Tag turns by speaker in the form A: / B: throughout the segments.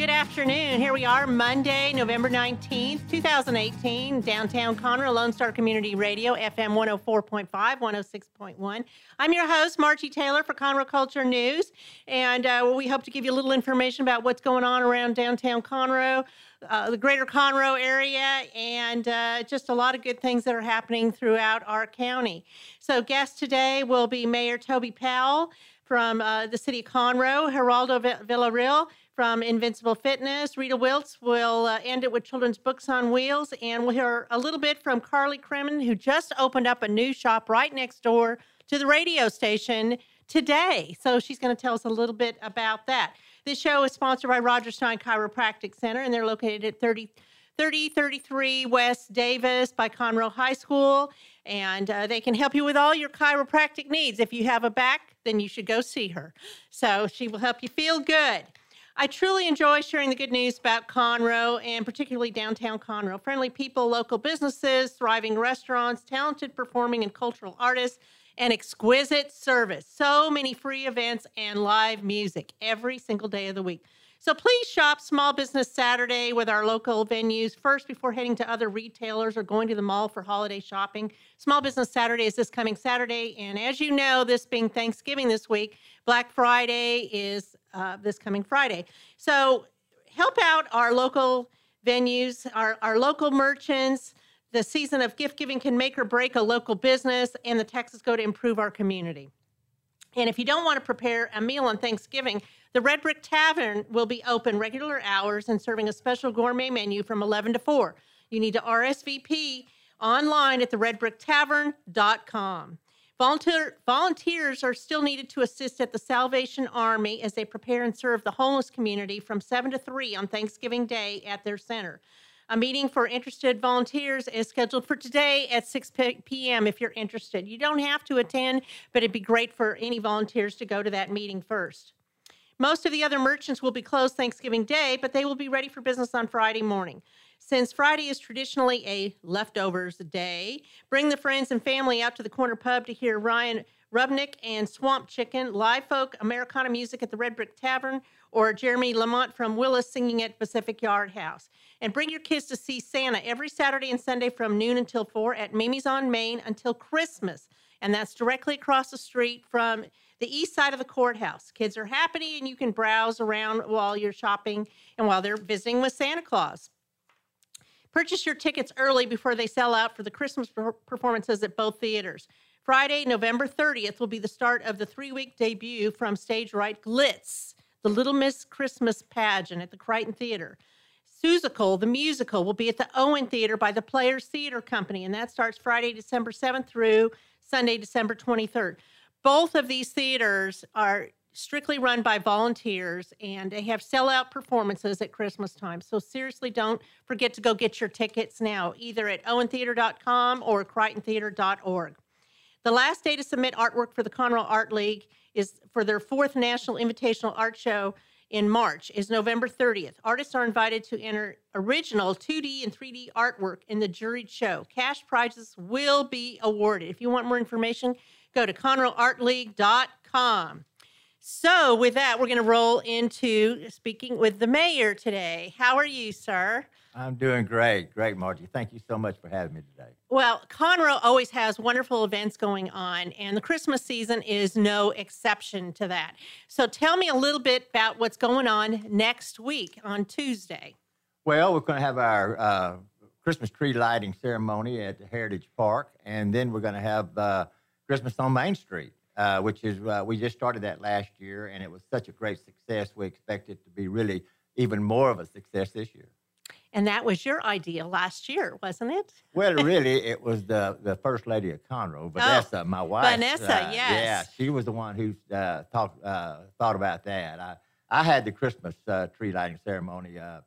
A: good afternoon. Here we are, Monday, November 19th, 2018, downtown Conroe, Lone Star Community Radio, FM 104.5, 106.1. I'm your host, Margie Taylor for Conroe Culture News, and uh, we hope to give you a little information about what's going on around downtown Conroe, uh, the greater Conroe area, and uh, just a lot of good things that are happening throughout our county. So, guest today will be Mayor Toby Powell from uh, the city of Conroe, Geraldo Villarreal from Invincible Fitness. Rita Wiltz will uh, end it with Children's Books on Wheels. And we'll hear a little bit from Carly Kremen, who just opened up a new shop right next door to the radio station today. So she's going to tell us a little bit about that. This show is sponsored by Roger Stein Chiropractic Center, and they're located at 30. 3033 West Davis by Conroe High School, and uh, they can help you with all your chiropractic needs. If you have a back, then you should go see her. So she will help you feel good. I truly enjoy sharing the good news about Conroe and particularly downtown Conroe. Friendly people, local businesses, thriving restaurants, talented performing and cultural artists, and exquisite service. So many free events and live music every single day of the week. So please shop Small Business Saturday with our local venues first before heading to other retailers or going to the mall for holiday shopping. Small Business Saturday is this coming Saturday. And as you know, this being Thanksgiving this week, Black Friday is uh, this coming Friday. So help out our local venues, our, our local merchants. The season of gift giving can make or break a local business, and the taxes go to improve our community. And if you don't want to prepare a meal on Thanksgiving, the Red Brick Tavern will be open regular hours and serving a special gourmet menu from 11 to 4. You need to RSVP online at theredbricktavern.com. Volunteer, volunteers are still needed to assist at the Salvation Army as they prepare and serve the homeless community from 7 to 3 on Thanksgiving Day at their center. A meeting for interested volunteers is scheduled for today at 6 p.m. if you're interested. You don't have to attend, but it'd be great for any volunteers to go to that meeting first. Most of the other merchants will be closed Thanksgiving Day, but they will be ready for business on Friday morning. Since Friday is traditionally a leftovers day, bring the friends and family out to the corner pub to hear Ryan Rubnick and Swamp Chicken, live folk Americana music at the Red Brick Tavern, or Jeremy Lamont from Willis singing at Pacific Yard House. And bring your kids to see Santa every Saturday and Sunday from noon until 4 at Mimi's on Main until Christmas. And that's directly across the street from the east side of the courthouse. Kids are happy and you can browse around while you're shopping and while they're visiting with Santa Claus. Purchase your tickets early before they sell out for the Christmas performances at both theaters. Friday, November 30th, will be the start of the three week debut from Stage Right Glitz, the Little Miss Christmas pageant at the Crighton Theater. Seussical, the musical, will be at the Owen Theater by the Players Theater Company, and that starts Friday, December 7th through Sunday, December 23rd. Both of these theaters are strictly run by volunteers and they have sellout performances at Christmas time. So seriously, don't forget to go get your tickets now, either at owentheater.com or crightontheater.org. The last day to submit artwork for the Conroe Art League is for their fourth National Invitational Art Show in March is November 30th. Artists are invited to enter original 2D and 3D artwork in the juried show. Cash prizes will be awarded. If you want more information, go to conroeartleague.com. So, with that, we're going to roll into speaking with the mayor today. How are you, sir?
B: I'm doing great. Great, Margie. Thank you so much for having me today.
A: Well, Conroe always has wonderful events going on, and the Christmas season is no exception to that. So, tell me a little bit about what's going on next week on Tuesday.
B: Well, we're going to have our uh, Christmas tree lighting ceremony at the Heritage Park, and then we're going to have uh, Christmas on Main Street, uh, which is uh, we just started that last year, and it was such a great success. We expect it to be really even more of a success this year.
A: And that was your idea last year, wasn't it?
B: Well, really, it was the the first lady of Conroe, Vanessa, my wife.
A: Vanessa,
B: uh,
A: yes.
B: Yeah, she was the one who uh, thought uh, thought about that. I I had the Christmas uh, tree lighting ceremony. Uh,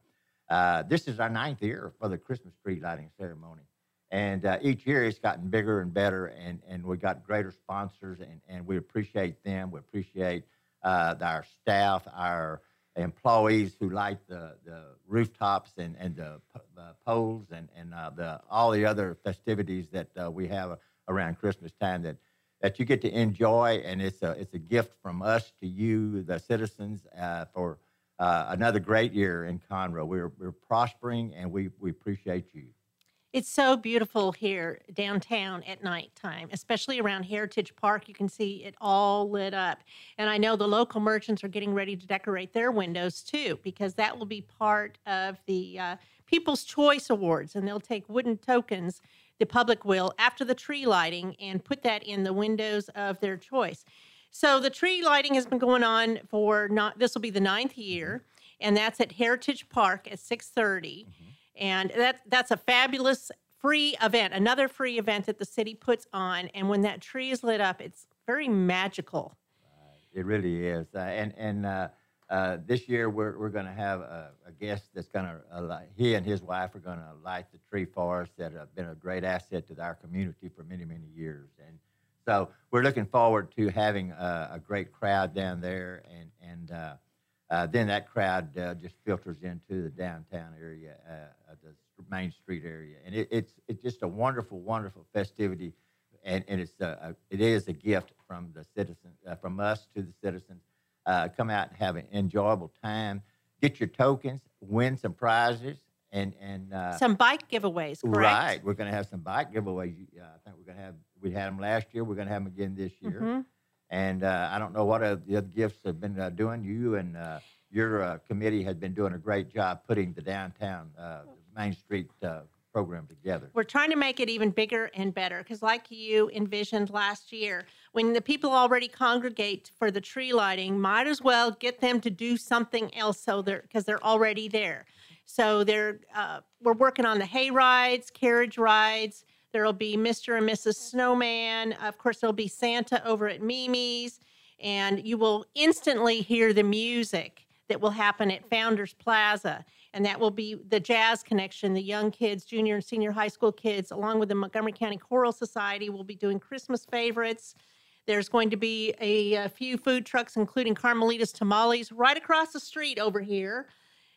B: uh, this is our ninth year for the Christmas tree lighting ceremony, And uh, each year it's gotten bigger and better, and, and we got greater sponsors, and, and we appreciate them. We appreciate uh, our staff, our employees who light the, the rooftops and, and the, the poles and, and uh, the, all the other festivities that uh, we have around Christmas time that, that you get to enjoy. And it's a, it's a gift from us to you, the citizens, uh, for uh, another great year in Conroe. We're, we're prospering and we, we appreciate you.
A: It's so beautiful here downtown at nighttime, especially around Heritage Park. You can see it all lit up. And I know the local merchants are getting ready to decorate their windows too, because that will be part of the uh, People's Choice Awards. And they'll take wooden tokens, the public will, after the tree lighting and put that in the windows of their choice. So the tree lighting has been going on for not, this will be the ninth year, and that's at Heritage Park at 630. Mm-hmm and that that's a fabulous free event, another free event that the city puts on. And when that tree is lit up, it's very magical.
B: It really is. Uh, and and uh, uh, this year we're, we're going to have a, a, guest that's going to, uh, he and his wife are going to light the tree for us that have been a great asset to our community for many, many years. And so we're looking forward to having a, a great crowd down there and, and uh, uh, then that crowd uh, just filters into the downtown area, uh, the Main Street area, and it, it's it's just a wonderful, wonderful festivity, and, and it's a, a it is a gift from the citizens, uh, from us to the citizens. Uh, come out and have an enjoyable time. Get your tokens, win some prizes, and and
A: uh, some bike giveaways. Correct?
B: Right, we're going to have some bike giveaways. I think we're going to have we had them last year. We're going to have them again this year. Mm-hmm. And uh, I don't know what the other gifts have been uh, doing. You and uh, your uh, committee has been doing a great job putting the downtown uh, Main Street program together.
A: We're trying to make it even bigger and better because, like you envisioned last year, when the people already congregate for the tree lighting, might as well get them to do something else so they're because they're already there. So they're uh, we're working on the hay rides, carriage rides. There'll be Mr. and Mrs. Snowman. Of course, there'll be Santa over at Mimi's. And you will instantly hear the music that will happen at Founders Plaza. And that will be the Jazz Connection, the young kids, junior and senior high school kids, along with the Montgomery County Choral Society, will be doing Christmas favorites. There's going to be a, a few food trucks, including Carmelita's Tamales, right across the street over here,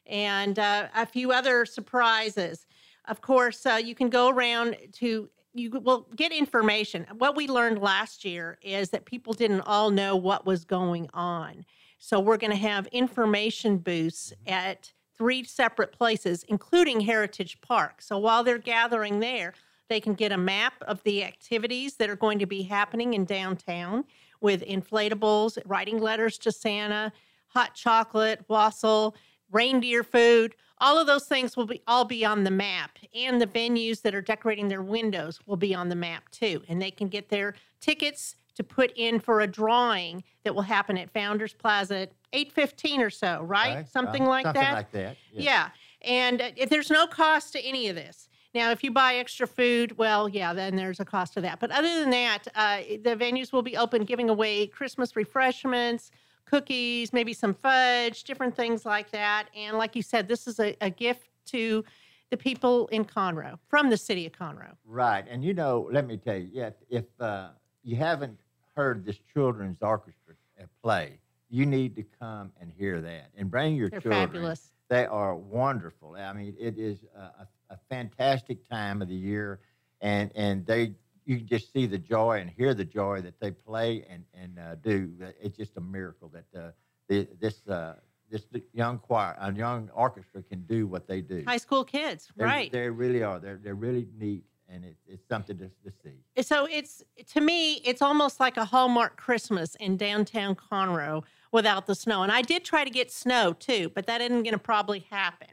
A: and uh, a few other surprises. Of course, uh, you can go around to you will get information. What we learned last year is that people didn't all know what was going on. So we're going to have information booths mm-hmm. at three separate places, including Heritage Park. So while they're gathering there, they can get a map of the activities that are going to be happening in downtown with inflatables, writing letters to Santa, hot chocolate, wassail, reindeer food all of those things will be all be on the map and the venues that are decorating their windows will be on the map too and they can get their tickets to put in for a drawing that will happen at founders plaza at 8.15 or so right, right. something uh, like
B: something
A: that
B: like that
A: yes. yeah and uh, if there's no cost to any of this now, if you buy extra food, well, yeah, then there's a cost to that. But other than that, uh, the venues will be open giving away Christmas refreshments, cookies, maybe some fudge, different things like that. And like you said, this is a, a gift to the people in Conroe from the city of Conroe.
B: Right. And you know, let me tell you, if, if uh, you haven't heard this children's orchestra play, you need to come and hear that and bring your
A: They're
B: children.
A: Fabulous.
B: They are wonderful. I mean, it is a, a fantastic time of the year, and and they you can just see the joy and hear the joy that they play and and uh, do. It's just a miracle that uh, the, this uh, this young choir, a young orchestra, can do what they do.
A: High school kids,
B: they're,
A: right?
B: They really are. They're they're really neat, and it, it's something to, to see.
A: So it's to me, it's almost like a Hallmark Christmas in downtown Conroe without the snow. And I did try to get snow too, but that isn't going to probably happen.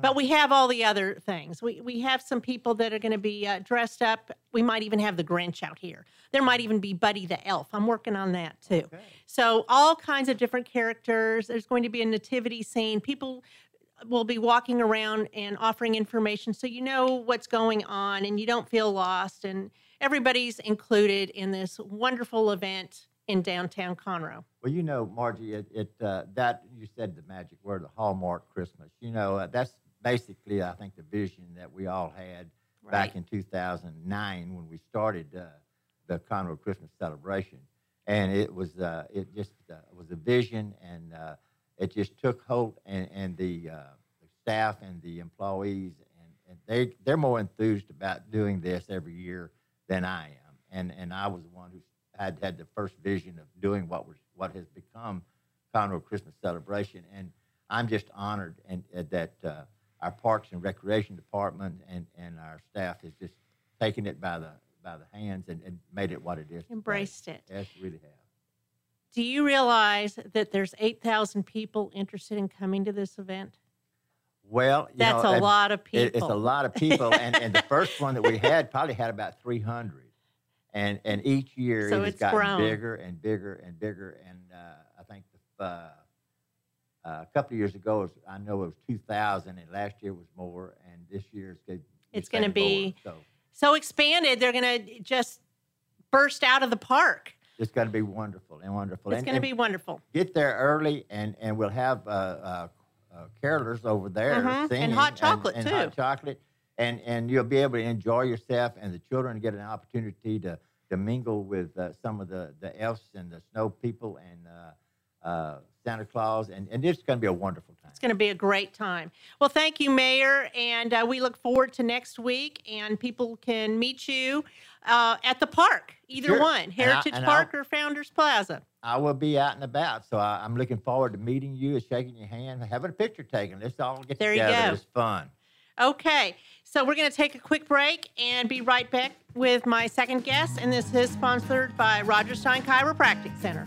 A: But we have all the other things. We we have some people that are going to be uh, dressed up. We might even have the Grinch out here. There might even be Buddy the Elf. I'm working on that too. Okay. So all kinds of different characters. There's going to be a nativity scene. People will be walking around and offering information so you know what's going on and you don't feel lost and everybody's included in this wonderful event in downtown Conroe.
B: Well, you know, Margie, it, it uh, that you said the magic word, the hallmark Christmas. You know, uh, that's basically, I think, the vision that we all had back in 2009 when we started uh, the Conroe Christmas celebration, and it was uh, it just uh, was a vision, and uh, it just took hold, and, and the, uh, the staff and the employees, and, and they they're more enthused about doing this every year than I am, and and I was the one who had had the first vision of doing what was what has become Conroe Christmas celebration, and I'm just honored and uh, that uh, our Parks and Recreation Department and, and our staff has just taken it by the by the hands and, and made it what it is. today.
A: Embraced it.
B: Yes, really have.
A: Do you realize that there's 8,000 people interested in coming to this event?
B: Well, you
A: That's
B: know,
A: a lot of people.
B: it- it's a lot of people, and, and the first one that we had probably had about 300, and and each year
A: So
B: it has
A: it's
B: gotten
A: grown.
B: bigger and bigger and bigger, and uh, I think the, uh, uh, a couple of years ago, was, I know it was 2,000, and last year was more, and this year it's going
A: It's gonna be-
B: so
A: So expanded, they're going to just burst out of the park.
B: it's going to be wonderful and wonderful.
A: It's going to be wonderful.
B: get there early, and and we'll have uh, uh, uh, carolers over there
A: Mhm, and
B: singing
A: hot chocolate,
B: and
A: too.
B: hot chocolate, and and you'll be able to enjoy yourself, and the children get an opportunity to to mingle with uh, some of the the elves and the snow people and uh, uh, Santa Claus, and and it's going to be a wonderful time.
A: It's going to be a great time. Well, thank you, Mayor. And uh, we look forward to next week. And people can meet you uh, at the park, either
B: Sure.
A: one
B: And I-
A: Heritage
B: and
A: Park or Founders Plaza.
B: I will be out and about, so I, I'm looking forward to meeting you, and shaking your hand, having a picture taken. Let's all get
A: There you
B: together.
A: go.
B: It's fun.
A: Okay, so we're going to take a quick break and be right back with my second guest. And this is sponsored by Roger Stein Chiropractic Center.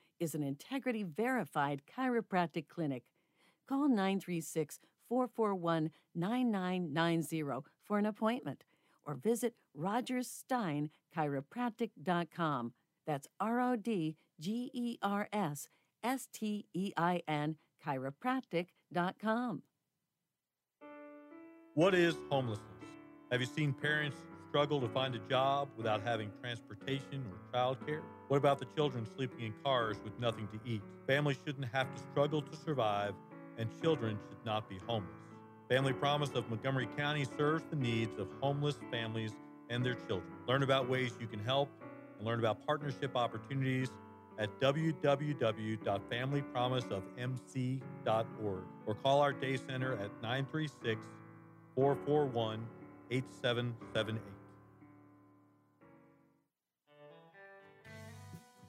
C: is an integrity verified chiropractic clinic. Call 936 441 9990 for an appointment or visit rogerssteinchiropractic.com. That's R O D G E R S S T E I N chiropractic.com.
D: What is homelessness? Have you seen parents struggle to find a job without having transportation or childcare? What about the children sleeping in cars with nothing to eat? Families shouldn't have to struggle to survive, and children should not be homeless. Family Promise of Montgomery County serves the needs of homeless families and their children. Learn about ways you can help and learn about partnership opportunities at www.familypromiseofmc.org or call our day center at 936 441 8778.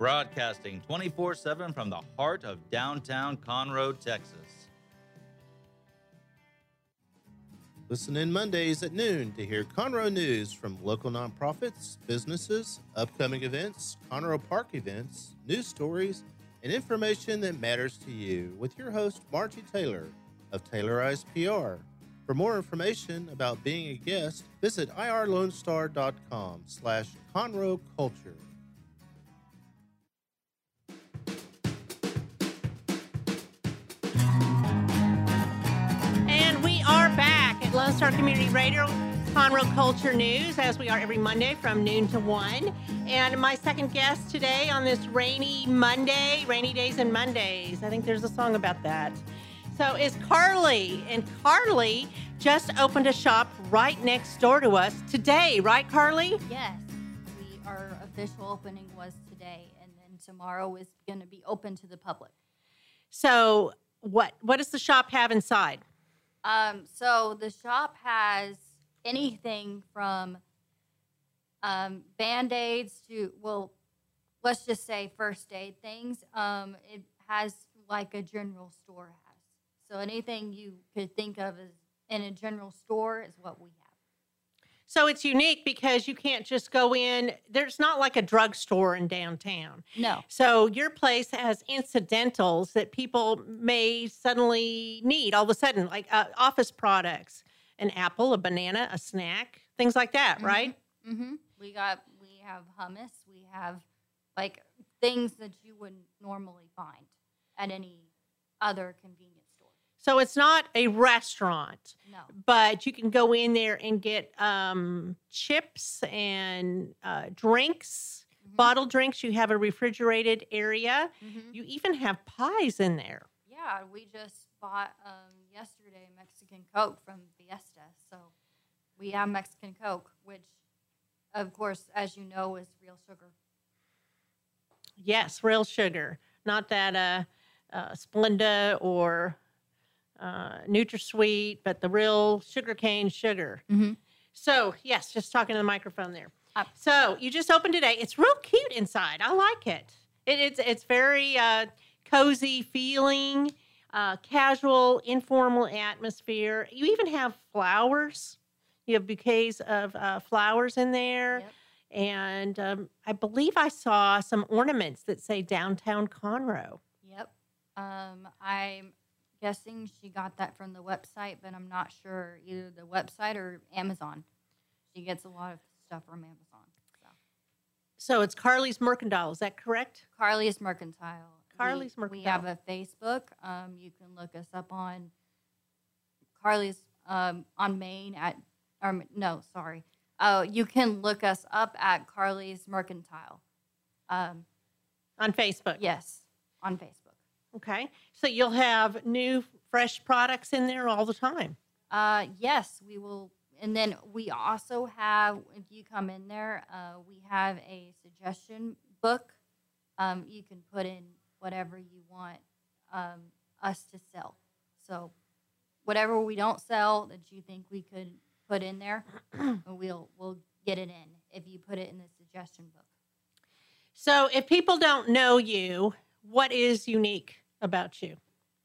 E: broadcasting 24 7 from the heart of downtown Conroe, Texas.
F: Listen in Mondays at noon to hear Conroe news from local nonprofits, businesses, upcoming events, Conroe Park events, news stories, and information that matters to you with your host, Margie Taylor of Taylorized PR. For more information about being a guest, visit irlonestar.com slash Conroe Culture.
A: We are back at Lone Star Community Radio, Conroe Culture News, as we are every Monday from noon to 1. And my second guest today on this rainy Monday, rainy days and Mondays, I think there's a song about that. So is Carly. And Carly just opened a shop right next door to us today, right, Carly?
G: Yes, we our official opening was today, and then tomorrow is going to be open to the public.
A: So, what what does the shop have inside?
G: Um, so the shop has anything from um, band aids to, well, let's just say first aid things. Um, it has like a general store has. So anything you could think of as in a general store is what we have.
A: So it's unique because you can't just go in. There's not like a drugstore in downtown.
G: No.
A: So your place has incidentals that people may suddenly need all of a sudden, like uh, office products, an apple, a banana, a snack, things like that,
G: Mhm.
A: right?
G: Mm-hmm. We got, we have hummus. We have like things that you wouldn't normally find at any other convenience.
A: So it's not a restaurant,
G: No.
A: but you can go in there and get um, chips and uh, drinks,
G: Mhm.
A: bottled drinks. You have a refrigerated area.
G: Mhm.
A: You even have pies in there.
G: Yeah, we just bought um, yesterday Mexican Coke from Fiesta. So we have Mexican Coke, which, of course, as you know, is real sugar.
A: Yes, real sugar, not that uh, uh, Splenda or uh, NutraSweet, but the real sugarcane sugar.
G: Mhm.
A: So yes, just talking to the microphone there. So you just opened today. It's real cute inside. I like it. it it's it's very uh, cozy feeling, uh, casual, informal atmosphere. You even have flowers. You have bouquets of uh, flowers in there.
G: Yep.
A: And um, I believe I saw some ornaments that say downtown Conroe.
G: Yep. Um, I'm guessing she got that from the website, but I'm not sure either the website or Amazon. She gets a lot of stuff from Amazon. So
A: So it's Carly's Mercantile. Is that correct?
G: Carly's Mercantile. We-
A: Carly's
G: We have a Facebook. Um, you can look us up on Carly's um, on Main at, or no, sorry. Oh, you can look us up at Carly's Mercantile. Um,
A: On Facebook.
G: yes, on Facebook.
A: Okay. So you'll have new, fresh products in there all the time.
G: Uh, yes, we will. And then we also have, if you come in there, uh, we have a suggestion book. Um, you can put in whatever you want um, us to sell. So, whatever we don't sell that you think we could put in there, we'll we'll get it in if you put it in the suggestion book.
A: So if people don't know you, what is unique about you?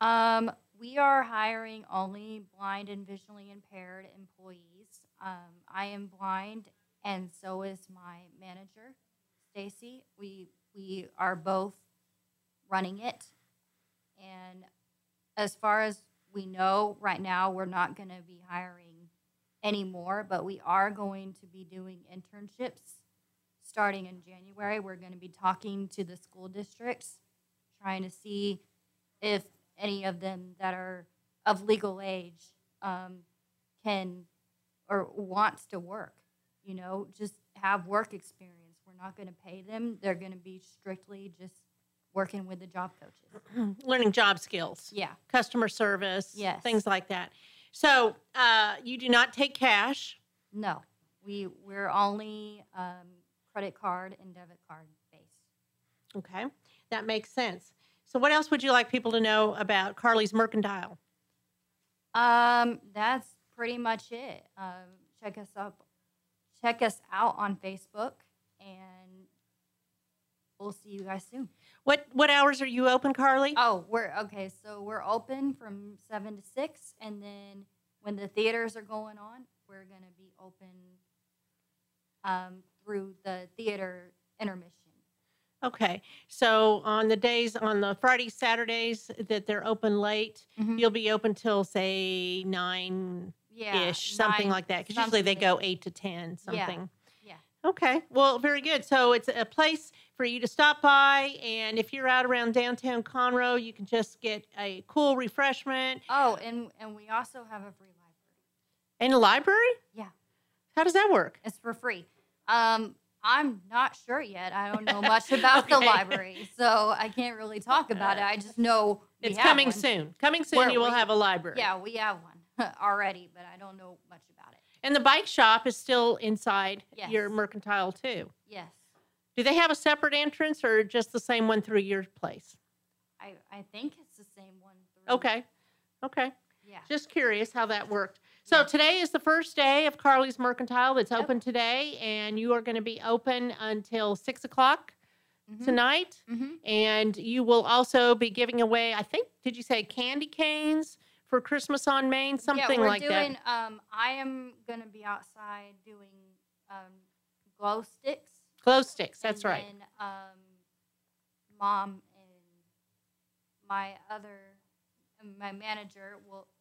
G: Um, we are hiring only blind and visually impaired employees. Um, I am blind, and so is my manager, Stacy. We we are both running it, and as far as we know, right now we're not going to be hiring anymore, but we are going to be doing internships starting in January. We're going to be talking to the school districts, trying to see if any of them that are of legal age um, can or wants to work. You know, just have work experience. We're not going to pay them. They're going to be strictly just working with the job coaches.
A: Learning job skills,
G: Yeah.
A: customer service,
G: Yes.
A: things like that. So uh, you do not take cash.
G: No, we we're only um, credit card and debit card based.
A: Okay. That makes sense. So what else would you like people to know about Carly's Mercantile?
G: Um, that's pretty much it. Um, check us up, check us out on Facebook, and we'll see you guys soon.
A: What what hours are you open, Carly?
G: Oh, we're okay. So we're open from seven to six, and then when the theaters are going on, we're gonna be open um, through the theater intermission.
A: Okay. So on the days on the Friday, Saturdays that they're open late,
G: Mhm.
A: you'll be open till say nine
G: Yeah,
A: ish, something
G: nine-
A: like that. Because usually they go eight to ten, something.
G: yeah.
A: Okay. Well, very good. So it's a place for you to stop by, and if you're out around downtown Conroe, you can just get a cool refreshment
G: Oh, and and we also have a free library.
A: in a library.
G: Yeah.
A: How does that work?
G: It's for free. Um, I'm not sure yet. I don't know much about the library, so I can't really talk about it. I just know
A: It's coming
G: one.
A: soon. Coming soon,
G: Where
A: you will
G: we-
A: have a library.
G: Yeah, we have one already, but I don't know much about it.
A: And the bike shop is still inside your mercantile too.
G: Yes.
A: Do they have a separate entrance or just the same one through your place?
G: I, I think it's the same one. through-
A: Okay. Okay.
G: Yeah.
A: Just curious how that worked. So today is the first day of Carly's Mercantile that's open today, and you are going to be open until six o'clock
G: Mhm.
A: tonight.
G: Mhm.
A: And you will also be giving away, I think, did you say candy canes for Christmas on Main? Something
G: yeah, we're
A: like
G: doing,
A: that.
G: Um, I am gonna be outside doing um, glow sticks.
A: Glow sticks. That's
G: and
A: right.
G: And um, mom and my other, my manager will be in there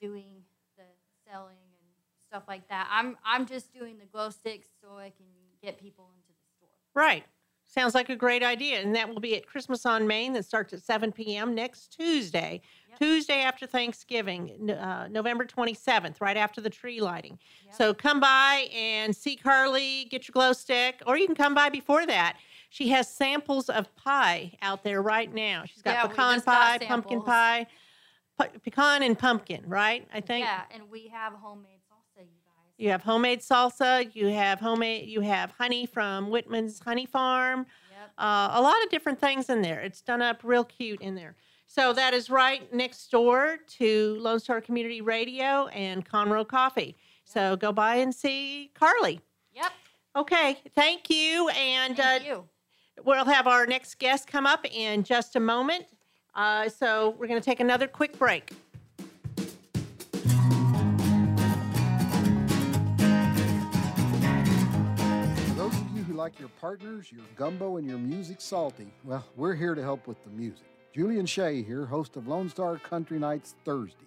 G: doing the selling and stuff like that. I'm I'm just doing the glow sticks so I can get people into the store.
A: Right. Sounds like a great idea. And that will be at Christmas on Main that starts at 7 p.m. next Tuesday,
G: Yep.
A: Tuesday after Thanksgiving, uh, November 27th, right after the tree lighting.
G: Yep.
A: So come by and see Carly, get your glow stick, or you can come by before that. She has samples of pie out there right now. She's got
G: Yeah,
A: pecan
G: got
A: pie, pumpkin pie, pecan and pumpkin, right? I think.
G: yeah, and we have homemade salsa, you guys.
A: You have homemade salsa. You have homemade. You have honey from Whitman's Honey Farm.
G: Yep.
A: Uh, a lot of different things in there. It's done up real cute in there. So that is right next door to Lone Star Community Radio and Conroe Coffee. So go by and see Carly.
G: Yep.
A: Okay, thank you. And
G: Thank
A: uh,
G: you.
A: we'll have our next guest come up in just a moment. Uh, so we're going to take another quick break.
H: For those of you who like your partners, your gumbo, and your music salty, well, we're here to help with the music. Julian Shea here, host of Lone Star Country Nights Thursday,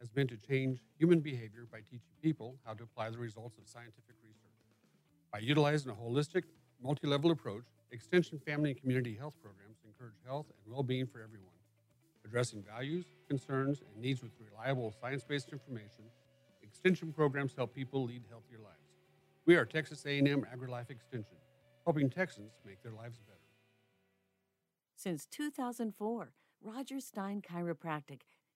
I: has been to change human behavior by teaching people how to apply the results of scientific research. By utilizing a holistic, multi level approach, Extension family and community health programs encourage health and well being for everyone. Addressing values, concerns, and needs with reliable science based information, Extension programs help people lead healthier lives. We are Texas A&M AgriLife Extension, helping Texans make their lives better.
C: Since 2004, Roger Stein Chiropractic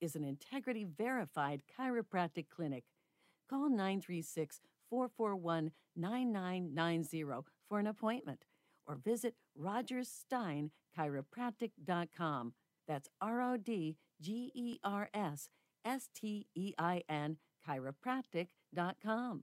C: is an integrity verified chiropractic clinic. Call 936 441 9990 for an appointment or visit rogerssteinchiropractic.com. That's R O D G E R S S T E I N chiropractic.com.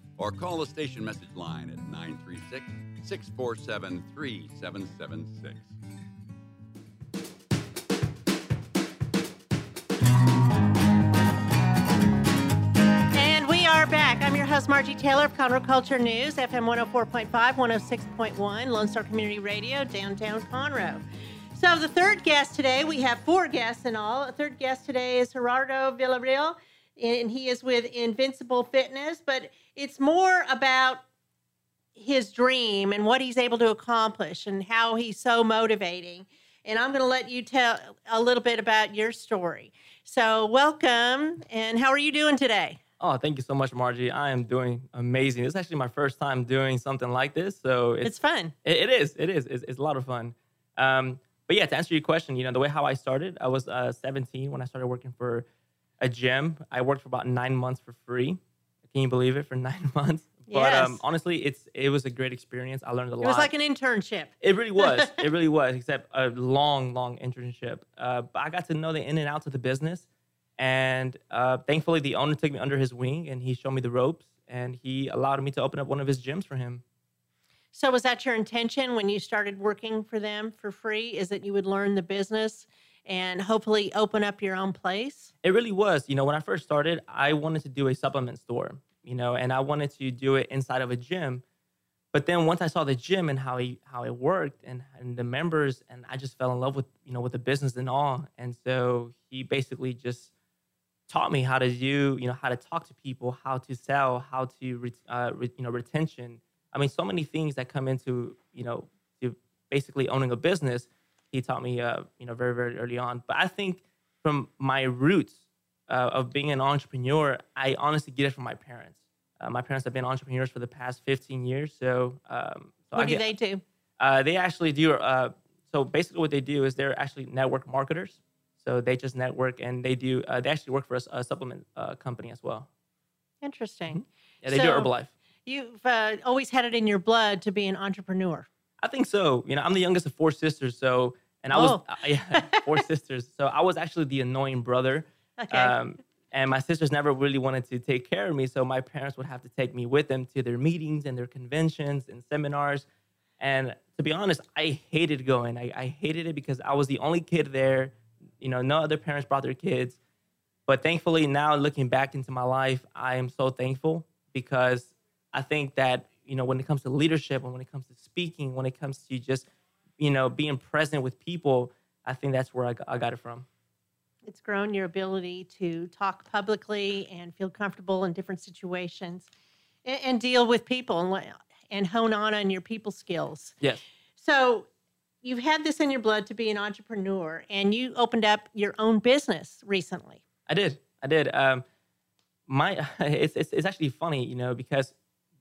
J: or call the station message line at 936 647 3776.
A: And we are back. I'm your host, Margie Taylor of Conroe Culture News, FM 104.5, 106.1, Lone Star Community Radio, downtown Conroe. So, the third guest today, we have four guests in all. The third guest today is Gerardo Villarreal, and he is with Invincible Fitness, but it's more about his dream and what he's able to accomplish and how he's so motivating. And I'm going to let you tell a little bit about your story. So, welcome. And how are you doing today?
K: Oh, thank you so much, Margie. I am doing amazing. This is actually my first time doing something like this, so
A: It's,
K: it's,
A: fun.
K: it, it is, it is, it's, it's a lot of fun. Um, but yeah, to answer your question, you know, the way how I started, I was uh, 17 when I started working for a gym. I worked for about nine months for free. Can you believe it? For nine months. But um, honestly, it's it was a great experience. I learned a lot.
A: It was like an internship.
K: It really was. it really was, except a long, long internship. Uh, but I got to know the in and outs of the business. And uh, thankfully, the owner took me under his wing and he showed me the ropes and he allowed me to open up one of his gyms for him.
A: So was that your intention when you started working for them for free? Is that you would learn the business and hopefully open up your own place?
K: It really was. You know, when I first started, I wanted to do a supplement store, you know, and I wanted to do it inside of a gym. But then once I saw the gym and how he, how it worked and, and the members, and I just fell in love with you know with the business and all. And so he basically just taught me how to do you know how to talk to people, how to sell, how to re, uh, re, you know retention. I mean, so many things that come into you know basically owning a business. He taught me uh, you know very very early on. But I think from my roots uh, of being an entrepreneur, I honestly get it from my parents. Uh, my parents have been entrepreneurs for the past 15 years. So, um, so I
A: What do
K: get-
A: they do?
K: uh, they actually do. Uh, so basically, what they do is they're actually network marketers. So they just network and they do. Uh, they actually work for a supplement uh, company as well.
A: Interesting.
K: Yeah, they do Herbalife.
A: You've uh, always had it in your blood to be an entrepreneur.
K: I think so. You know, I'm the youngest of four sisters. So, and I was
A: Oh.
K: I, yeah, four sisters. So I was actually the annoying brother.
A: Okay.
K: Um, and my sisters never really wanted to take care of me. So my parents would have to take me with them to their meetings and their conventions and seminars. And to be honest, I hated going. I, I hated it because I was the only kid there. You know, no other parents brought their kids. But thankfully, now looking back into my life, I am so thankful because I think that, you know, when it comes to leadership and when it comes to speaking, when it comes to just, you know, being present with people, I think that's where I got, I got it from.
A: It's grown your ability to talk publicly and feel comfortable in different situations and, and deal with people and, and hone on on your people skills.
K: Yes.
A: So you've had this in your blood to be an entrepreneur and you opened up your own business recently.
K: I did. I did. Um, my it's, it's it's actually funny, you know, because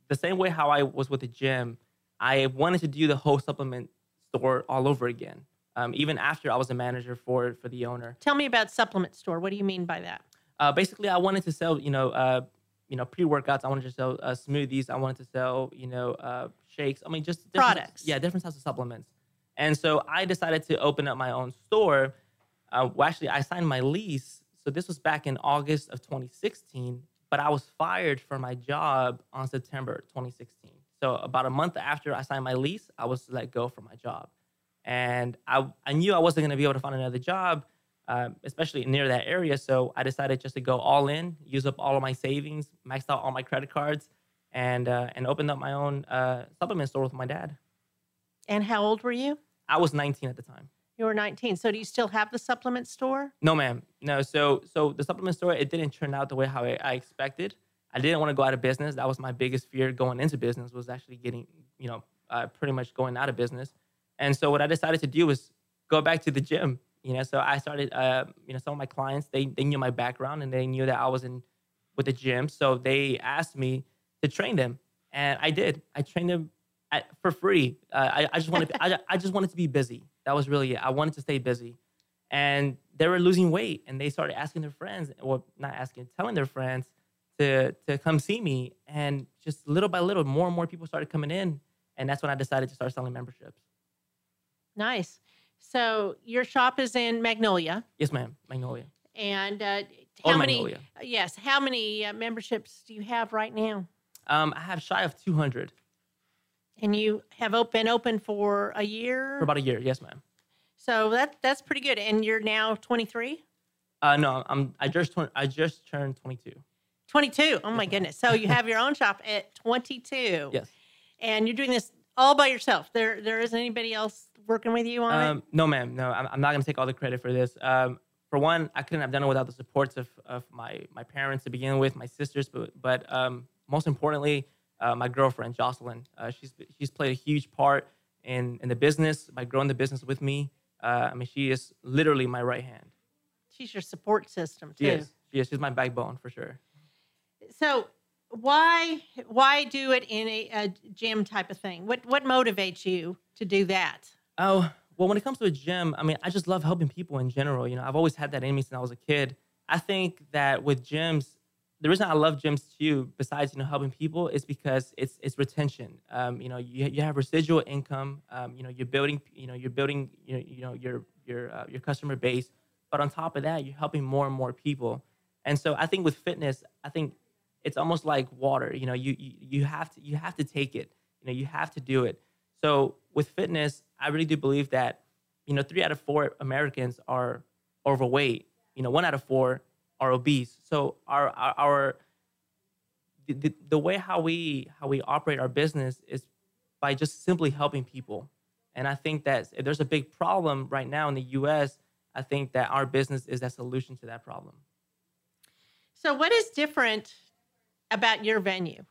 K: the same way how I was with the gym, I wanted to do the whole supplement store all over again. Um, even after I was a manager for for the owner.
A: Tell me about supplement store. What do you mean by that?
K: Uh, basically, I wanted to sell, you know, uh, you know, pre workouts. I wanted to sell uh, smoothies. I wanted to sell, you know, uh, shakes. I mean, just different-
A: Products.
K: Yeah, different types of supplements. And so I decided to open up my own store. Uh, well, actually, I signed my lease. So this was back in August of 2016, but I was fired from my job on September 2016. So about a month after I signed my lease, I was let go from my job. And I, I knew I wasn't going to be able to find another job, um, especially near that area. So I decided just to go all in, use up all of my savings, maxed out all my credit cards, and uh, and opened up my own uh, supplement store with my dad.
A: And how old were you?
K: I was 19 at the time.
A: You were 19. So do you still have the supplement store?
K: No, ma'am. No. So so the supplement store it didn't turn out the way how I, I expected. I didn't want to go out of business. That was my biggest fear going into business was actually getting you know uh, pretty much going out of business. And so what I decided to do was go back to the gym. You know, so I started. Uh, you know, some of my clients they they knew my background and they knew that I was in with the gym. So they asked me to train them, and I did. I trained them at, for free. Uh, I, I just wanted I, I just wanted to be busy. That was really it. I wanted to stay busy, and they were losing weight, and they started asking their friends, or not asking, telling their friends to to come see me, and just little by little, more and more people started coming in, and that's when I decided to start selling memberships.
A: Nice. So your shop is in Magnolia.
K: Yes, ma'am, Magnolia.
A: And uh, how many?
K: Magnolia.
A: Yes. How many uh, memberships do you have right now?
K: Um, I have shy of two hundred
A: And you have been open for a year.
K: for about a year. Yes, ma'am.
A: so that that's pretty good. And you're now 23.
K: Uh, no, I'm I just turned I just turned twenty two.
A: 22. Oh my goodness. So you have your own shop at 22.
K: Yes.
A: And you're doing this all by yourself. There there isn't anybody else working with you on it.
K: Um, no, ma'am. No, I'm, I'm not going to take all the credit for this. Um, for one, I couldn't have done it without the supports of, of my, my parents to begin with, my sisters, but, but um, most importantly, uh, my girlfriend, Jocelyn. Uh, she's, she's played a huge part in, in the business by growing the business with me. Uh, I mean, she is literally my right hand.
A: She's your support system too.
K: She is. She is. She's my backbone for sure.
A: So why why do it in a, a gym type of thing? What what motivates you to do that?
K: Oh, well, when it comes to a gym, I mean, I just love helping people in general. You know, I've always had that in me since I was a kid. I think that with gyms, the reason I love gyms too, besides you know helping people, is because it's it's retention. Um, you know, you, you have residual income. Um, you know, you're building you know you're building you know, you know your your uh, your customer base, but on top of that, you're helping more and more people. And so I think with fitness, I think it's almost like water. You know, you you, you have to you have to take it. You know, you have to do it. So with fitness, I really do believe that you know three out of four Americans are overweight. You know, one out of four are obese. So our our, our the, the, way how we how we operate our business is by just simply helping people. And I think that if there's a big problem right now in the U.S., I think that our business is that solution to that problem.
A: So, what is different about your venue?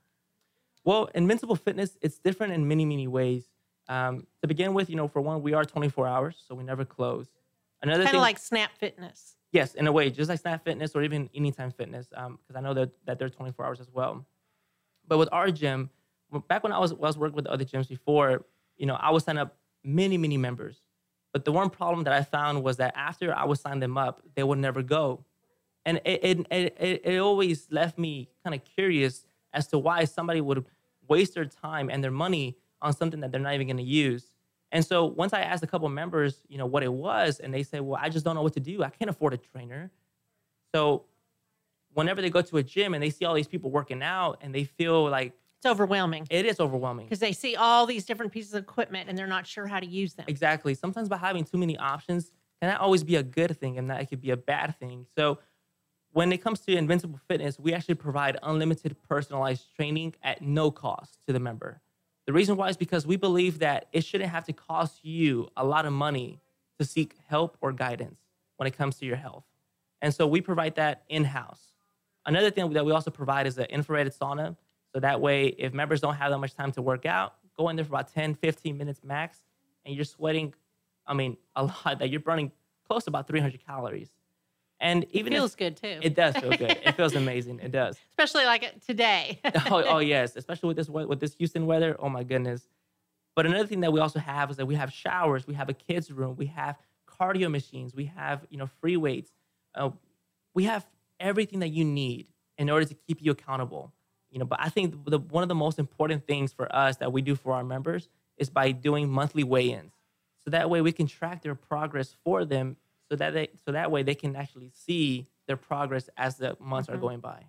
K: Well, Invincible Fitness, it's different in many, many ways. Um, to begin with, you know, for one, we are 24 hours, so we never close.
A: Another kind of like Snap Fitness.
K: Yes, in a way, just like Snap Fitness or even Anytime Fitness, because um, I know that, that they're 24 hours as well. But with our gym, back when I was, I was working with other gyms before, you know, I would sign up many, many members. But the one problem that I found was that after I would sign them up, they would never go. And it, it, it, it always left me kind of curious as to why somebody would waste their time and their money on something that they're not even going to use. And so once I asked a couple members, you know, what it was, and they said, "Well, I just don't know what to do. I can't afford a trainer." So whenever they go to a gym and they see all these people working out and they feel like
A: it's overwhelming.
K: It is overwhelming
A: because they see all these different pieces of equipment and they're not sure how to use them.
K: Exactly. Sometimes by having too many options can that always be a good thing and that it could be a bad thing. So when it comes to Invincible Fitness, we actually provide unlimited personalized training at no cost to the member. The reason why is because we believe that it shouldn't have to cost you a lot of money to seek help or guidance when it comes to your health. And so we provide that in house. Another thing that we also provide is an infrared sauna. So that way, if members don't have that much time to work out, go in there for about 10, 15 minutes max, and you're sweating, I mean, a lot, that you're burning close to about 300 calories. And even
A: it feels
K: if,
A: good too.
K: It does feel good. it feels amazing. It does.
A: Especially like today.
K: oh, oh yes, especially with this with this Houston weather. Oh my goodness. But another thing that we also have is that we have showers, we have a kids room, we have cardio machines, we have you know free weights, uh, we have everything that you need in order to keep you accountable. You know, but I think the, one of the most important things for us that we do for our members is by doing monthly weigh-ins. So that way we can track their progress for them so that they so that way they can actually see their progress as the months mm-hmm. are going by.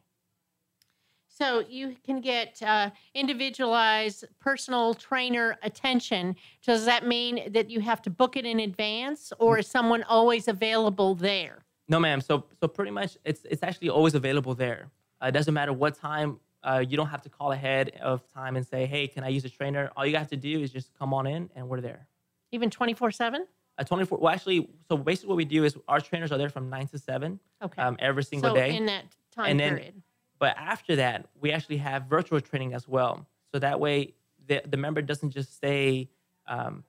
A: So you can get uh, individualized personal trainer attention. Does that mean that you have to book it in advance, or is someone always available there?
K: No, ma'am. So so pretty much it's it's actually always available there. Uh, it doesn't matter what time. Uh, you don't have to call ahead of time and say, "Hey, can I use a trainer?" All you have to do is just come on in, and we're there.
A: Even twenty four seven.
K: A 24 well actually so basically what we do is our trainers are there from 9 to 7
A: okay.
K: um, every single
A: so
K: day.
A: in that time
K: and then,
A: period.
K: but after that we actually have virtual training as well. So that way the, the member doesn't just stay um,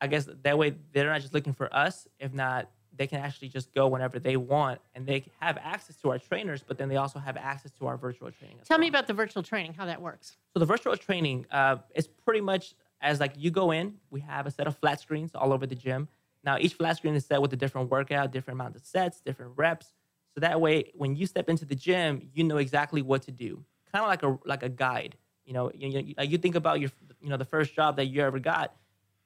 K: i guess that way they're not just looking for us. If not they can actually just go whenever they want and they have access to our trainers but then they also have access to our virtual training
A: tell
K: well.
A: me about the virtual training how that works.
K: So the virtual training uh, is pretty much as like you go in, we have a set of flat screens all over the gym. Now each flat screen is set with a different workout, different amount of sets, different reps. So that way, when you step into the gym, you know exactly what to do. Kind of like a like a guide. You know, you, you, like you think about your you know the first job that you ever got.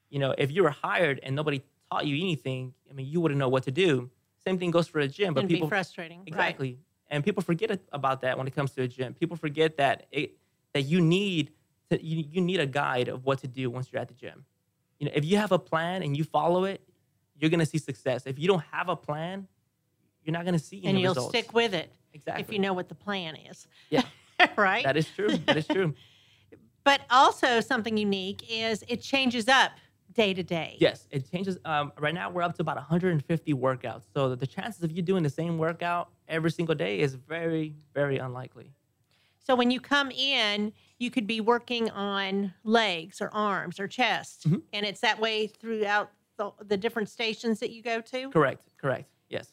K: You know, if you were hired and nobody taught you anything, I mean, you wouldn't know what to do. Same thing goes for a gym, but
A: It'd
K: people
A: be frustrating.
K: exactly,
A: right.
K: and people forget about that when it comes to a gym. People forget that it that you need to, you, you need a guide of what to do once you're at the gym. You know, if you have a plan and you follow it, you're gonna see success. If you don't have a plan, you're not gonna see any
A: and you'll
K: results.
A: stick with it
K: exactly
A: if you know what the plan is.
K: Yeah,
A: right.
K: That is true. That is true.
A: but also something unique is it changes up day to day.
K: Yes, it changes. Um, right now, we're up to about 150 workouts. So the chances of you doing the same workout every single day is very, very unlikely.
A: So when you come in, you could be working on legs or arms or chest,
K: mm-hmm.
A: and it's that way throughout the, the different stations that you go to.
K: Correct. Correct. Yes.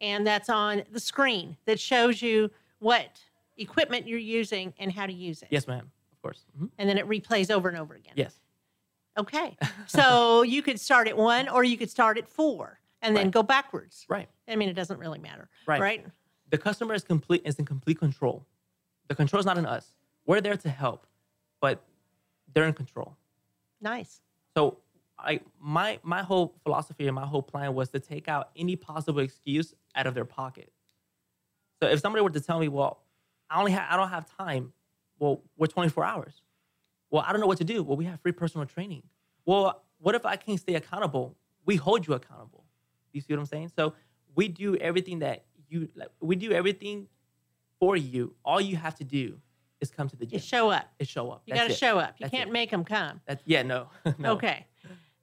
A: And that's on the screen that shows you what equipment you're using and how to use it.
K: Yes, ma'am. Of course.
A: Mm-hmm. And then it replays over and over again.
K: Yes.
A: Okay. so you could start at one or you could start at four and then
K: right.
A: go backwards.
K: Right.
A: I mean, it doesn't really matter,
K: Right.
A: right?
K: The customer is complete is in complete control. The control is not in us. We're there to help, but they're in control.
A: Nice.
K: So I my my whole philosophy and my whole plan was to take out any possible excuse out of their pocket. So if somebody were to tell me, well, I only have I don't have time, well, we're 24 hours. Well, I don't know what to do. Well, we have free personal training. Well, what if I can't stay accountable? We hold you accountable. You see what I'm saying? So we do everything that you like. We do everything for you. All you have to do is come to the gym.
A: You show up.
K: Is show up.
A: You got to show up. You
K: That's
A: can't
K: it.
A: make them come.
K: That, yeah, no. no.
A: Okay.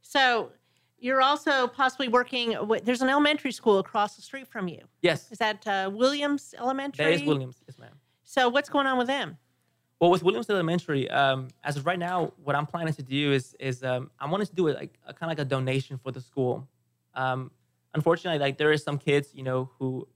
A: So you're also possibly working. With, there's an elementary school across the street from you.
K: Yes.
A: Is that uh, Williams Elementary?
K: That is Williams. Yes, ma'am.
A: So what's going on with them?
K: Well, with Williams Elementary, um, as of right now, what I'm planning to do is is um, I wanted to do it like a, kind of like a donation for the school. Um, unfortunately, like there is some kids, you know, who,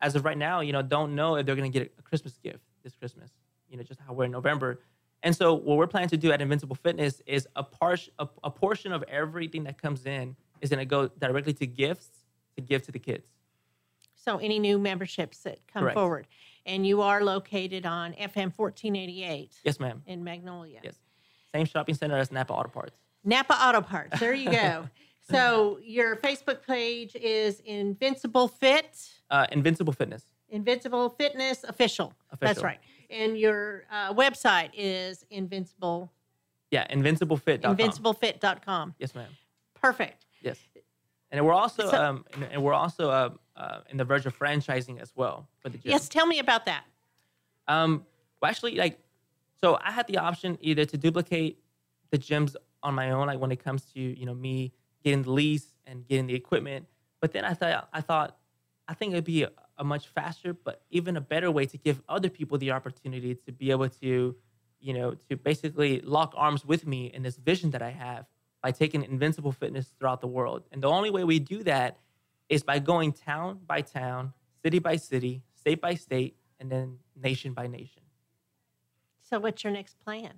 K: as of right now, you know, don't know if they're gonna get a Christmas gift this Christmas. You know, just how we're in November. And so, what we're planning to do at Invincible Fitness is a part, a, a portion of everything that comes in is going to go directly to gifts to give to the kids.
A: So any new memberships that come
K: Correct.
A: forward, and you are located on FM 1488
K: Yes, ma'am.
A: in Magnolia.
K: Yes. Same shopping center as Napa Auto Parts.
A: Napa Auto Parts. There you go. so your Facebook page is Invincible Fit,
K: Uh, Invincible Fitness.
A: Invincible Fitness Official. That's right. And your uh, website is Invincible
K: Yeah, invinciblefit.com.
A: InvincibleFit.com.
K: Yes, ma'am.
A: Perfect.
K: Yes. And we're also
A: So-
K: um, and, and we're also uh, uh, in the verge of franchising as well for the gym.
A: Yes, tell me about that.
K: Um, well, actually, like, so I had the option either to duplicate the gyms on my own, like when it comes to you know me getting the lease and getting the equipment. But then I thought I thought I think it'd be a, much faster, but even a better way to give other people the opportunity to be able to, you know, to basically lock arms with me in this vision that I have by taking invincible fitness throughout the world. And the only way we do that is by going town by town, city by city, state by state, and then nation by nation.
A: So, what's your next plan?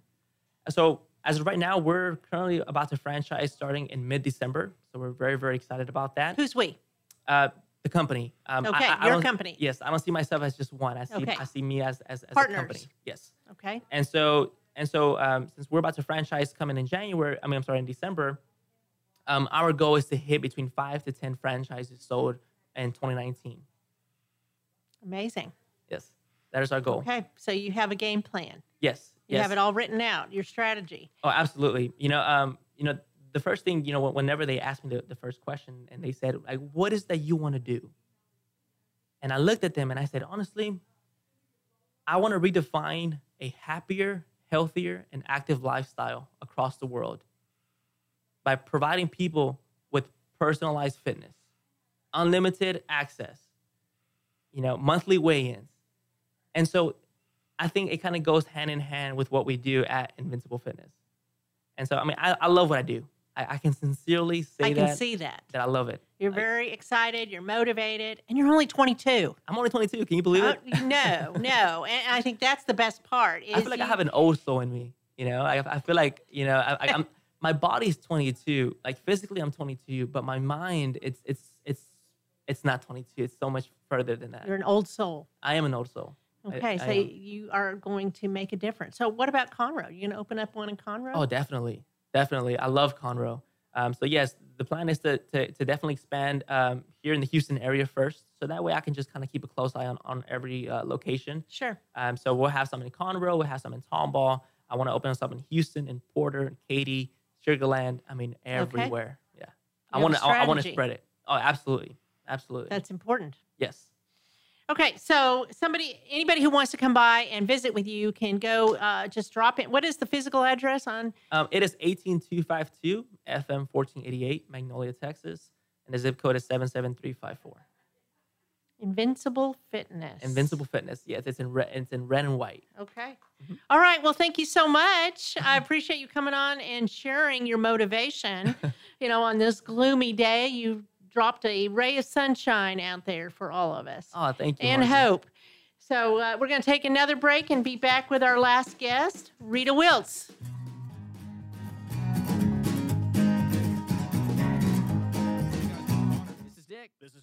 K: So as of right now, we're currently about to franchise starting in mid-December. So we're very, very excited about that.
A: Who's we?
K: Uh, the company. Um,
A: Okay,
K: I- I
A: your
K: don't-
A: company.
K: Yes, I don't see myself as just one. I see
A: Okay.
K: I see me as as, as a company. Yes.
A: Okay.
K: And so and so um, since we're about to franchise coming in January, I mean I'm sorry in December, um, our goal is to hit between five to ten franchises sold in 2019.
A: Amazing.
K: Yes, that is our goal.
A: Okay. So, you have a game plan.
K: Yes.
A: You
K: yes.
A: have it all written out, your strategy.
K: Oh, absolutely. You know, um, you know, the first thing, you know, whenever they asked me the, the first question and they said, like, what is that you want to do? And I looked at them and I said, honestly, I want to redefine a happier, healthier, and active lifestyle across the world by providing people with personalized fitness, unlimited access, you know, monthly weigh-ins. And so I think it kind of goes hand in hand with what we do at Invincible Fitness. And so, I mean, I, I love what I do. I, I can sincerely say
A: I can
K: that,
A: see that.
K: that I love it.
A: You're very excited, you're motivated, and you're only 22.
K: I'm only 22. Can you believe it?
A: Uh, no, no. And I think that's the best part.
K: I feel like I have an old soul in me. You know, I, I feel like you know, I, I, I'm my body's 22. Like physically, I'm 22, but my mind, it's it's it's it's not 22. It's so much further than that.
A: You're an old soul.
K: I am an old soul.
A: Okay,
K: I
A: so
K: am.
A: you are going to make a difference. So, what about Conroe? You going to open up one in Conroe?
K: Oh, definitely, definitely. I love Conroe. Um, so yes, the plan is to to, to definitely expand um, here in the Houston area first, so that way I can just kind of keep a close eye on on every uh, location.
A: Sure.
K: Um, so we'll have some in Conroe, we'll have some in Tomball. I want to open us up in Houston, in Porter, and Katy, Sugarland. I mean, everywhere. Yeah, I want to. I want to spread it. Oh, absolutely, absolutely.
A: That's important.
K: yes.
A: Okay, so somebody, anybody who wants to come by and visit with you can go uh, just drop in. What is the physical address on?
K: Um, it is 18252 FM 1488, Magnolia, Texas, and the zip code is 77354.
A: Invincible Fitness.
K: Invincible Fitness. Yes, it's in red. It's in red and white.
A: Okay. All right. Well, thank you so much. I appreciate you coming on and sharing your motivation. you know, on this gloomy day, you dropped a ray of sunshine out there for all of us
K: Oh, thank you.
A: and
K: Margie.
A: hope. So, uh, we're going to take another break and be back with our last guest, Rita Wiltz.
L: This is Dick. This is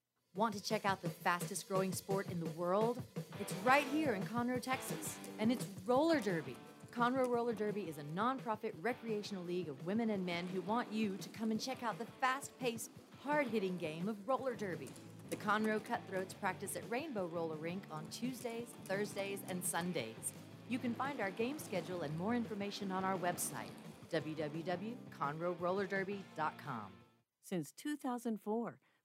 M: Want to check out the fastest growing sport in the world? It's right here in Conroe, Texas, and it's roller derby. Conroe Roller Derby is a nonprofit recreational league of women and men who want you to come and check out the fast paced, hard hitting game of roller derby. The Conroe Cutthroats practice at Rainbow Roller Rink on Tuesdays, Thursdays, and Sundays. You can find our game schedule and more information on our website, www.conroerollerderby.com.
C: Since 2004,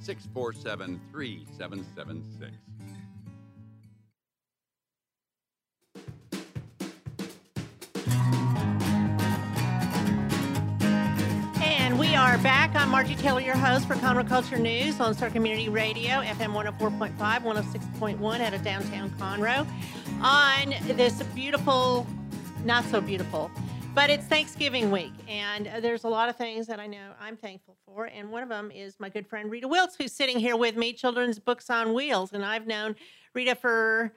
J: 647 3776.
A: And we are back. I'm Margie Taylor, your host for Conroe Culture News on Star Community Radio, FM 104.5, 106.1 out of downtown Conroe. On this beautiful, not so beautiful, but it's Thanksgiving week, and uh, there's a lot of things that I know I'm thankful for. And one of them is my good friend Rita Wiltz, who's sitting here with me, Children's Books on Wheels. And I've known Rita for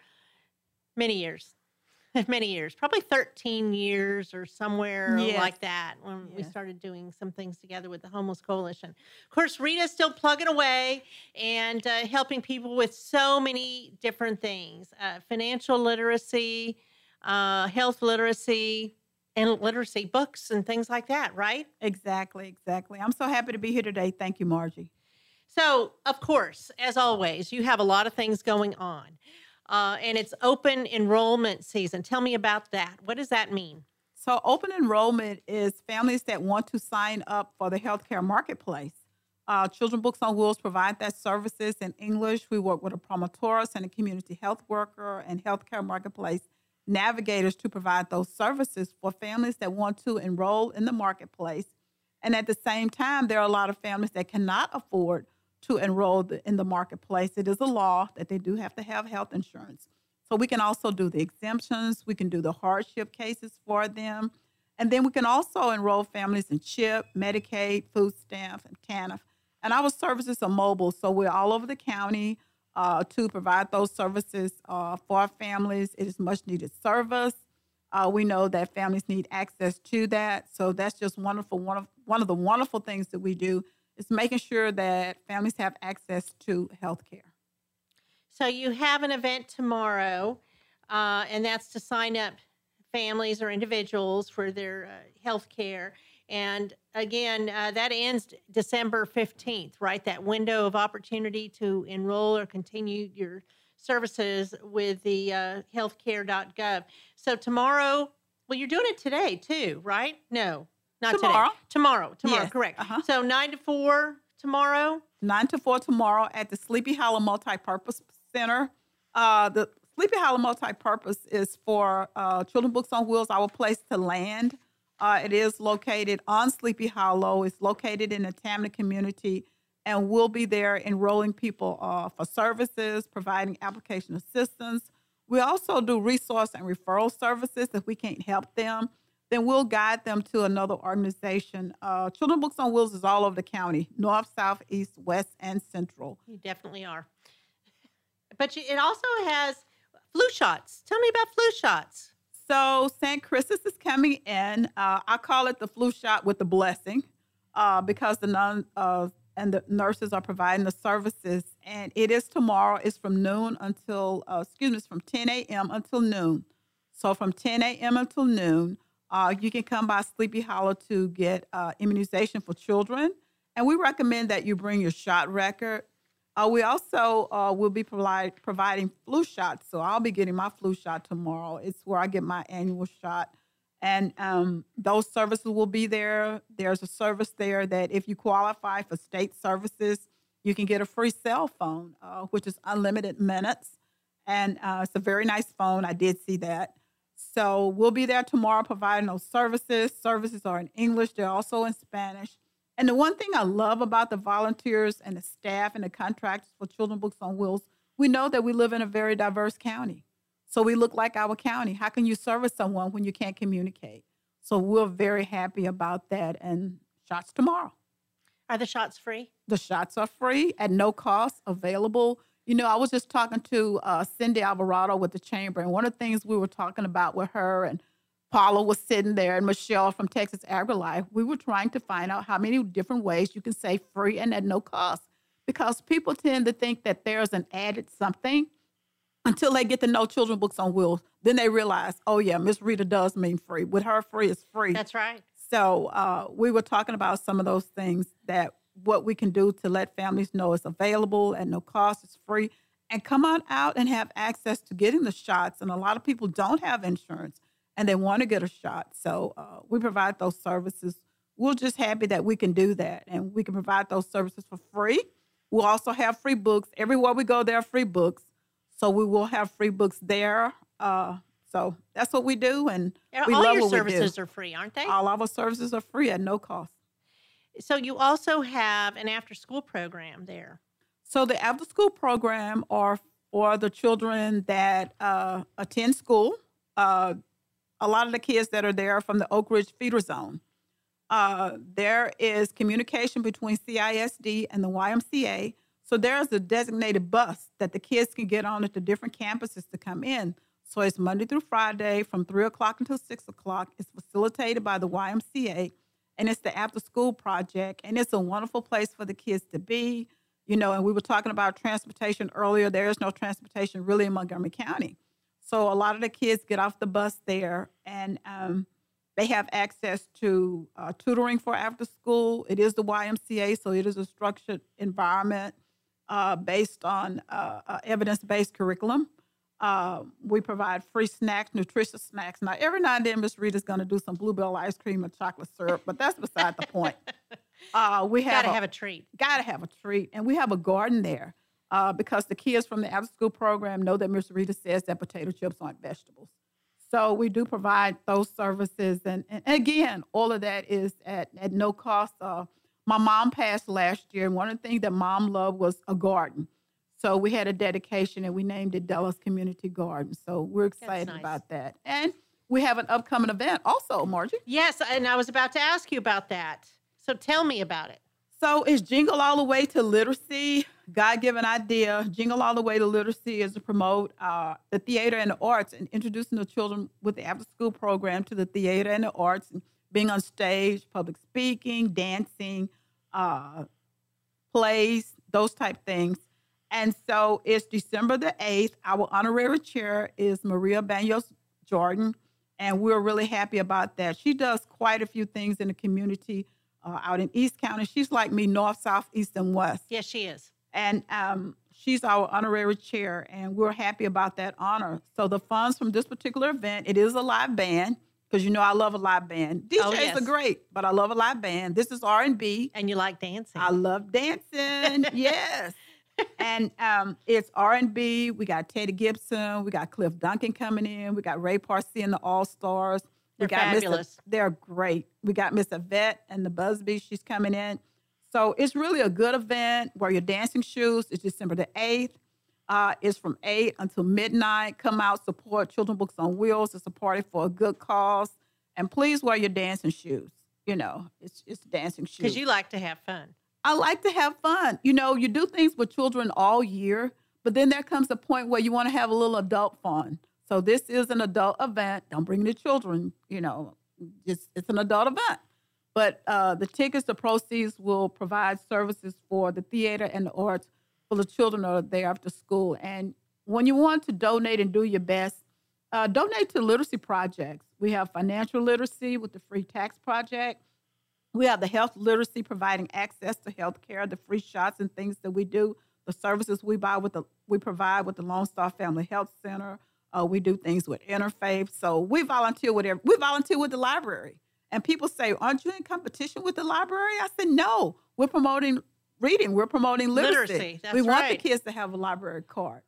A: many years, many years, probably 13 years or somewhere
N: Yes.
A: like that when we started doing some things together with the Homeless Coalition. Of course, Rita's still plugging away and uh, helping people with so many different things uh, financial literacy, uh, health literacy, and literacy books and things like that, right?
N: Exactly, exactly. I'm so happy to be here today. Thank you, Margie.
A: So, of course, as always, you have a lot of things going on. Uh, and it's open enrollment season. Tell me about that. What does that mean?
N: So, open enrollment is families that want to sign up for the healthcare marketplace. Uh, Children Books on Wheels provide that services in English. We work with a promotorist and a community health worker and healthcare marketplace navigators to provide those services for families that want to enroll in the marketplace. And at the same time, there are a lot of families that cannot afford to enroll in the marketplace. It is a law that they do have to have health insurance. So we can also do the exemptions, we can do the hardship cases for them. And then we can also enroll families in CHIP, Medicaid, food stamps, and TANF. And our services are mobile, so we're all over the county uh, to provide those services uh, for families. It is much needed service. Uh, we know that families need access to that, so that's just wonderful. One of one of the wonderful things that we do is making sure that families have access to health care.
A: So, you have an event tomorrow, uh, and that's to sign up families or individuals for their uh, health care. And again, uh, that ends December 15th, right? That window of opportunity to enroll or continue your services with the uh, healthcare.gov. So tomorrow, well, you're doing it today too, right? No, not
N: Tomorrow.
A: today. Tomorrow. Tomorrow,
N: Yes,
A: correct.
N: uh-huh.
A: So nine to four tomorrow.
N: Nine to four tomorrow at the Sleepy Hollow Multi-Purpose Center. Uh, the Sleepy Hollow Multi-Purpose is for uh, Children Books on Wheels, our place to land Uh, it is located on Sleepy Hollow. It's located in the Tamina community, and we'll be there enrolling people uh, for services, providing application assistance. We also do resource and referral services if we can't help them. Then we'll guide them to another organization. Uh, Children Books on Wheels is all over the county north, south, east, west, and central.
A: You definitely are. But it also has flu shots. Tell me about flu shots.
N: So St. Chris's is coming in. Uh, I call it the flu shot with the blessing uh, because the nun uh, and the nurses are providing the services. And it is tomorrow. It's from noon until, uh, excuse me, it's from 10 a.m. until noon. So from 10 a.m. until noon, uh, you can come by Sleepy Hollow to get uh, immunization for children. And we recommend that you bring your shot record. Uh, we also uh, will be provide, providing flu shots. So I'll be getting my flu shot tomorrow. It's where I get my annual shot. And um, those services will be there. There's a service there that if you qualify for state services, you can get a free cell phone, uh, which is unlimited minutes. And uh, it's a very nice phone. I did see that. So we'll be there tomorrow providing those services. Services are in English, they're also in Spanish. And the one thing I love about the volunteers and the staff and the contractors for Children Books on Wheels, we know that we live in a very diverse county. So we look like our county. How can you service someone when you can't communicate? So we're very happy about that. And shots tomorrow.
A: Are the shots free?
N: The shots are free at no cost, available. You know, I was just talking to uh, Cindy Alvarado with the chamber, and one of the things we were talking about with her and Paula was sitting there, and Michelle from Texas AgriLife. We were trying to find out how many different ways you can say free and at no cost, because people tend to think that there's an added something until they get to know Children Books on Wheels. Then they realize, oh yeah, Miss Rita does mean free. With her, free is free.
A: That's right.
N: So uh, we were talking about some of those things that what we can do to let families know it's available at no cost, it's free, and come on out and have access to getting the shots. And a lot of people don't have insurance and they want to get a shot. So uh, we provide those services. We're just happy that we can do that and we can provide those services for free. We'll also have free books. Everywhere we go, there are free books. So we will have free books there. Uh, so that's what we do. And
A: Yeah,
N: we
A: all
N: love
A: your
N: what we do.
A: services are free, aren't they?
N: All of our services are free at no cost.
A: So you also have an after school program there.
N: So the after school program are for the children that uh, attend school. Uh, a lot of the kids that are there are from the Oak Ridge feeder zone. Uh, there is communication between CISD and the YMCA. So there's a designated bus that the kids can get on at the different campuses to come in. So it's Monday through Friday from three o'clock until six o'clock. It's facilitated by the YMCA and it's the after school project. And it's a wonderful place for the kids to be. You know, and we were talking about transportation earlier. There is no transportation really in Montgomery County. So a lot of the kids get off the bus there and um, they have access to uh, tutoring for after school. It is the YMCA, so it is a structured environment uh, based on uh, uh, evidence based curriculum. Uh, we provide free snacks, nutritious snacks. Now, every now and then, Miss Rita's going to do some Blue Bell ice cream and chocolate syrup, but that's beside the point. Uh, we have
A: Gotta have a treat.
N: Got to have a treat, and we have a garden there uh, because the kids from the after school program know that Miss Rita says that potato chips aren't vegetables. So we do provide those services, and, and again, all of that is at, at no cost. Uh, my mom passed last year, and one of the things that mom loved was a garden. So we had a dedication, and we named it Dallas Community Garden. So we're excited
A: nice.
N: about that, and we have an upcoming event also, Margie.
A: Yes, and I was about to ask you about that. So tell me about it.
N: So it's Jingle All the Way to Literacy. God given idea. Jingle All the Way to Literacy is to promote uh, the theater and the arts and introducing the children with the after school program to the theater and the arts and being on stage, public speaking, dancing, uh, plays, those type things. And so it's December the 8th. Our honorary chair is Maria Banos Jordan, and we're really happy about that. She does quite a few things in the community uh, out in East County. She's like me, north, south, east, and west.
A: Yes, she is.
N: And um, she's our honorary chair, and we're happy about that honor. So the funds from this particular event, it is a live band because you know I love a live band. DJs
A: Oh, yes.
N: are great, but I love a live band. This is R and B,
A: and you like dancing.
N: I love dancing. yes. And um, it's R and B. We got Teddy Gibson. We got Cliff Duncan coming in. We got Ray Parsi and the All Stars. We
A: They're
N: got Miss-
A: fabulous.
N: they're great. We got Miss Yvette and the Busby. She's coming in. So it's really a good event. Wear your dancing shoes. It's December the 8th. Uh, it's from 8 until midnight. Come out, support Children Books on Wheels. It's a party for a good cause. And please wear your dancing shoes. You know, it's it's dancing shoes.
A: Because you like to have fun.
N: I like to have fun. You know, you do things with children all year, but then there comes a point where you want to have a little adult fun. So this is an adult event. Don't bring the children. You know, just it's an adult event. But uh, the tickets, the proceeds will provide services for the theater and the arts for the children that are there after school. And when you want to donate and do your best, uh, donate to literacy projects. We have financial literacy with the free tax project. We have the health literacy providing access to health care, the free shots and things that we do, the services we buy with the we provide with the Lone Star Family Health Center. Uh, we do things with interfaith. So we volunteer with every, we volunteer with the library. And people say, "Aren't you in competition with the library?" I said, "No, we're promoting reading. We're promoting literacy.
A: Literacy,
N: we want the kids to have a library card."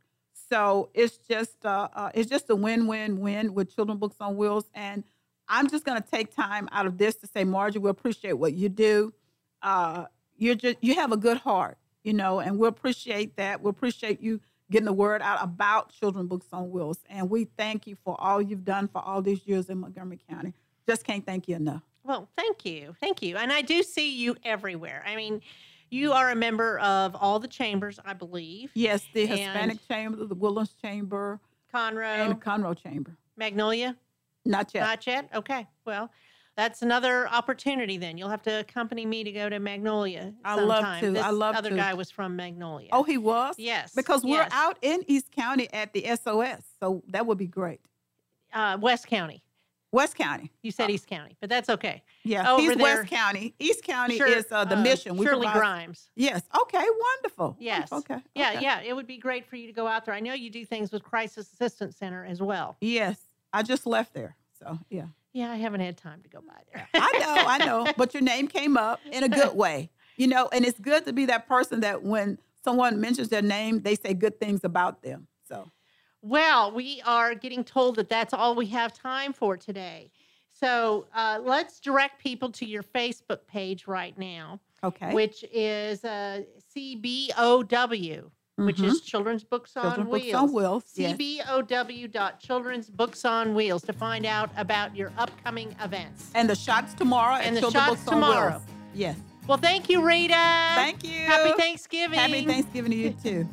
N: So it's just uh, uh, it's just a win-win-win with Children Books on Wheels, and I'm just going to take time out of this to say, Margie, we appreciate what you do. Uh, you're just you have a good heart, you know, and we appreciate that. We appreciate you getting the word out about Children Books on Wheels, and we thank you for all you've done for all these years in Montgomery County. Just can't thank you enough.
A: Well, thank you. Thank you. And I do see you everywhere. I mean, you are a member of all the chambers, I believe.
N: Yes, the
A: And
N: Hispanic Chamber, the Woodlands Chamber,
A: Conroe,
N: and the Conroe Chamber.
A: Magnolia?
N: Not yet.
A: Not yet? Okay. Well, that's another opportunity then. You'll have to accompany me to go to Magnolia.
N: I love
A: sometime.
N: to.
A: This
N: I love
A: other
N: to.
A: guy was from Magnolia.
N: Oh, he was?
A: Yes.
N: Because we're
A: yes.
N: out in East County at the SOS, so that would be great.
A: Uh, West County.
N: West County.
A: You said East County, but that's okay.
N: Yeah,
A: Over
N: he's
A: there-
N: West County. East County
A: Sure,
N: is uh, the
A: uh,
N: mission. We
A: Shirley
N: provide-
A: Grimes.
N: Yes. Okay. Wonderful.
A: Yes.
N: Wonderful. Okay.
A: Yeah,
N: okay.
A: yeah. It would be great for you to go out there. I know you do things with Crisis Assistance Center as well.
N: Yes. I just left there, so yeah.
A: Yeah, I haven't had time to go by there.
N: I know. I know. But your name came up in a good way, you know, and it's good to be that person that when someone mentions their name, they say good things about them. So.
A: Well, we are getting told that that's all we have time for today. So uh, let's direct people to your Facebook page right now,
N: Okay.
A: which is uh, CBOW, which is Children's Books on
N: Children's Books
A: Wheels.
N: on Wheels, yes.
A: CBOW.Children's Books on Wheels to find out about your upcoming events.
N: And the shots tomorrow
A: And the
N: Children's
A: shots
N: Books
A: tomorrow.
N: Yes.
A: Well, thank you, Rita.
N: Thank you.
A: Happy Thanksgiving.
N: Happy Thanksgiving to you too.